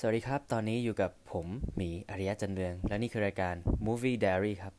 สวัสดีครับ ตอนนี้อยู่กับผมหมีอริยะจันเรือง และนี่คือรายการ Movie Diary ครับ